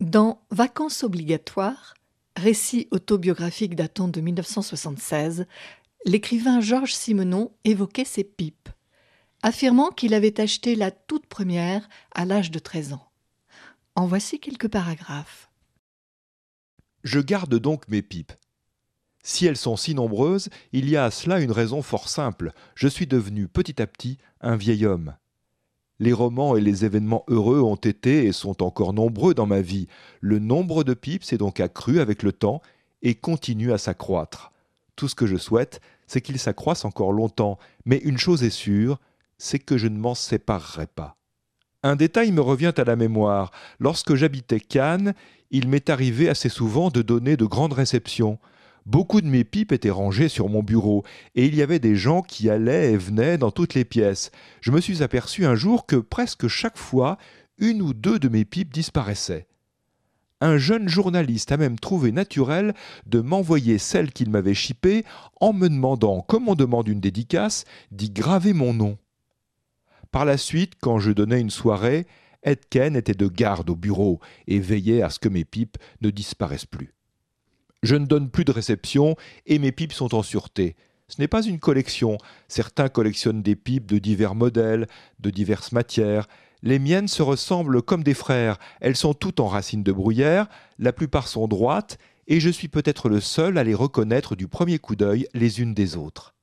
Dans Vacances obligatoires, récit autobiographique datant de 1976, l'écrivain Georges Simenon évoquait ses pipes, affirmant qu'il avait acheté la toute première à l'âge de 13 ans. En voici quelques paragraphes. Je garde donc mes pipes. Si elles sont si nombreuses, il y a à cela une raison fort simple. Je suis devenu petit à petit un vieil homme. Les romans et les événements heureux ont été et sont encore nombreux dans ma vie. Le nombre de pipes s'est donc accru avec le temps et continue à s'accroître. Tout ce que je souhaite, c'est qu'il s'accroisse encore longtemps, mais une chose est sûre, c'est que je ne m'en séparerai pas. Un détail me revient à la mémoire. Lorsque j'habitais Cannes, il m'est arrivé assez souvent de donner de grandes réceptions. Beaucoup de mes pipes étaient rangées sur mon bureau, et il y avait des gens qui allaient et venaient dans toutes les pièces. Je me suis aperçu un jour que presque chaque fois, une ou deux de mes pipes disparaissaient. Un jeune journaliste a même trouvé naturel de m'envoyer celle qu'il m'avait chippée en me demandant, comme on demande une dédicace, d'y graver mon nom. Par la suite, quand je donnais une soirée, Edken était de garde au bureau et veillait à ce que mes pipes ne disparaissent plus. Je ne donne plus de réception et mes pipes sont en sûreté. Ce n'est pas une collection. Certains collectionnent des pipes de divers modèles, de diverses matières. Les miennes se ressemblent comme des frères. Elles sont toutes en racines de bruyère, la plupart sont droites, et je suis peut-être le seul à les reconnaître du premier coup d'œil les unes des autres.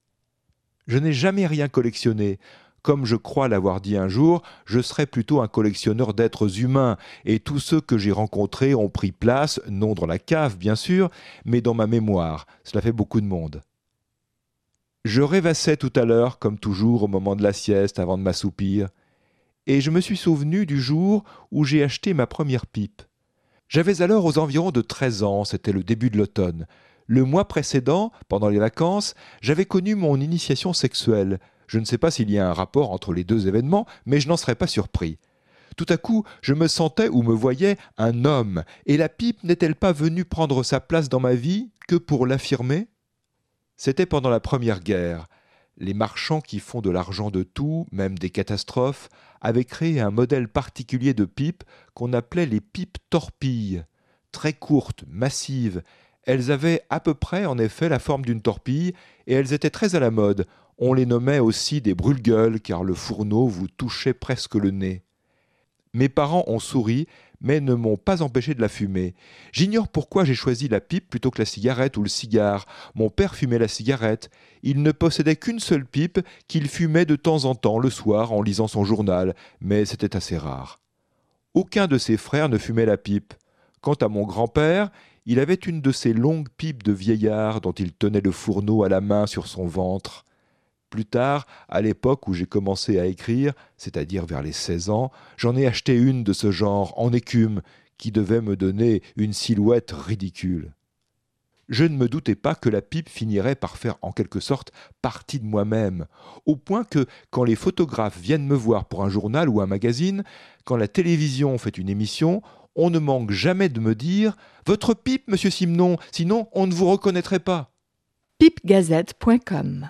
Je n'ai jamais rien collectionné. Comme je crois l'avoir dit un jour, je serais plutôt un collectionneur d'êtres humains, et tous ceux que j'ai rencontrés ont pris place, non dans la cave bien sûr, mais dans ma mémoire. Cela fait beaucoup de monde. Je rêvassais tout à l'heure, comme toujours au moment de la sieste avant de m'assoupir, et je me suis souvenu du jour où j'ai acheté ma première pipe. J'avais alors aux environs de treize ans, c'était le début de l'automne. Le mois précédent, pendant les vacances, j'avais connu mon initiation sexuelle. Je ne sais pas s'il y a un rapport entre les deux événements, mais je n'en serais pas surpris. Tout à coup, je me sentais ou me voyais un homme, et la pipe n'est-elle pas venue prendre sa place dans ma vie que pour l'affirmer? C'était pendant la Première Guerre. Les marchands qui font de l'argent de tout, même des catastrophes, avaient créé un modèle particulier de pipe qu'on appelait les pipes torpilles. Très courtes, massives, elles avaient à peu près en effet la forme d'une torpille, et elles étaient très à la mode. On les nommait aussi des brûle-gueules, car le fourneau vous touchait presque le nez. Mes parents ont souri, mais ne m'ont pas empêché de la fumer. J'ignore pourquoi j'ai choisi la pipe plutôt que la cigarette ou le cigare. Mon père fumait la cigarette. Il ne possédait qu'une seule pipe qu'il fumait de temps en temps le soir en lisant son journal, mais c'était assez rare. Aucun de ses frères ne fumait la pipe. Quant à mon grand-père, il avait une de ces longues pipes de vieillard dont il tenait le fourneau à la main sur son ventre. Plus tard, à l'époque où j'ai commencé à écrire, c'est-à-dire vers les seize ans, j'en ai acheté une de ce genre, en écume, qui devait me donner une silhouette ridicule. Je ne me doutais pas que la pipe finirait par faire en quelque sorte partie de moi-même, au point que quand les photographes viennent me voir pour un journal ou un magazine, quand la télévision fait une émission, on ne manque jamais de me dire Votre pipe, monsieur Simon, sinon on ne vous reconnaîtrait pas. pipegazette.com